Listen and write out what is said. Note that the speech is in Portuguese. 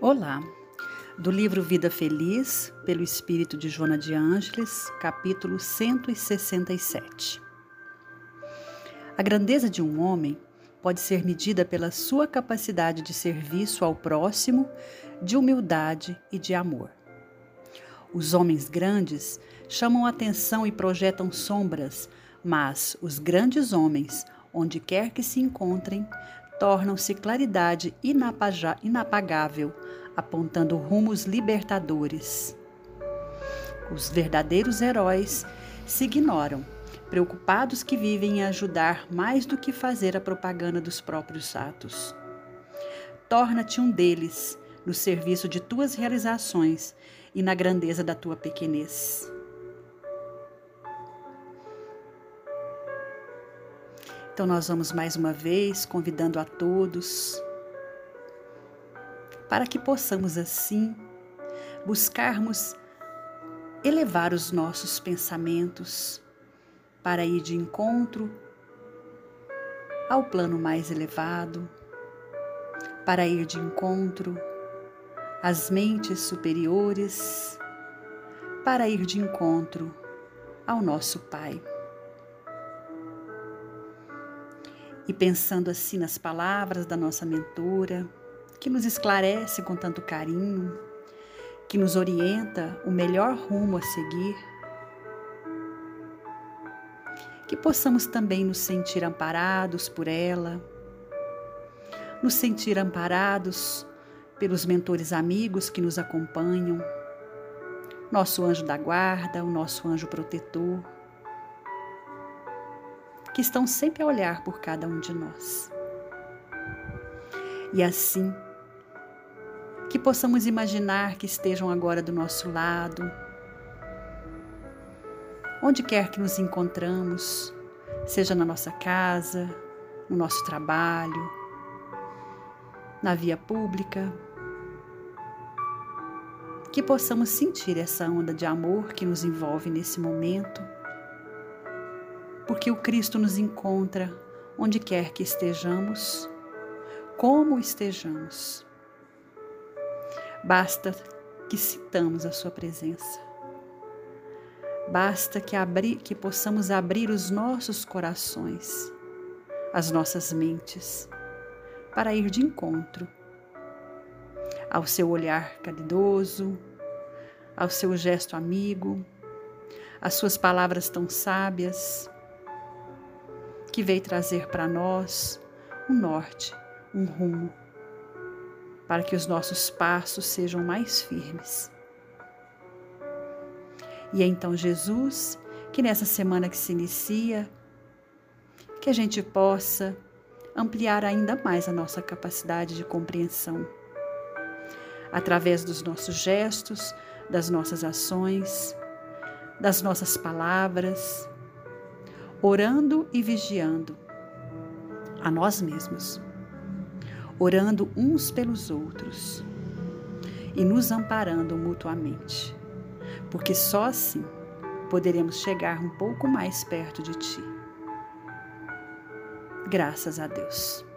Olá, do livro Vida Feliz, pelo Espírito de Joana de Ângeles, capítulo 167. A grandeza de um homem pode ser medida pela sua capacidade de serviço ao próximo, de humildade e de amor. Os homens grandes chamam atenção e projetam sombras, mas os grandes homens, onde quer que se encontrem, tornam-se claridade inapagável, apontando rumos libertadores. Os verdadeiros heróis se ignoram, preocupados que vivem em ajudar mais do que fazer a propaganda dos próprios atos. Torna-te um deles no serviço de tuas realizações e na grandeza da tua pequenez. Então, nós vamos mais uma vez convidando a todos para que possamos assim buscarmos elevar os nossos pensamentos para ir de encontro ao plano mais elevado, para ir de encontro às mentes superiores, para ir de encontro ao nosso Pai. E pensando assim nas palavras da nossa mentora, que nos esclarece com tanto carinho, que nos orienta o melhor rumo a seguir, que possamos também nos sentir amparados por ela, nos sentir amparados pelos mentores amigos que nos acompanham, nosso anjo da guarda, o nosso anjo protetor que estão sempre a olhar por cada um de nós. E assim, que possamos imaginar que estejam agora do nosso lado, onde quer que nos encontramos, seja na nossa casa, no nosso trabalho, na via pública, que possamos sentir essa onda de amor que nos envolve nesse momento porque o Cristo nos encontra onde quer que estejamos, como estejamos. Basta que citamos a Sua presença. Basta que, abri, que possamos abrir os nossos corações, as nossas mentes, para ir de encontro ao seu olhar caridoso, ao seu gesto amigo, às suas palavras tão sábias que veio trazer para nós um norte, um rumo, para que os nossos passos sejam mais firmes. E é então, Jesus, que nessa semana que se inicia, que a gente possa ampliar ainda mais a nossa capacidade de compreensão, através dos nossos gestos, das nossas ações, das nossas palavras, orando e vigiando a nós mesmos, orando uns pelos outros e nos amparando mutuamente, porque só assim poderemos chegar um pouco mais perto de Ti. Graças a Deus.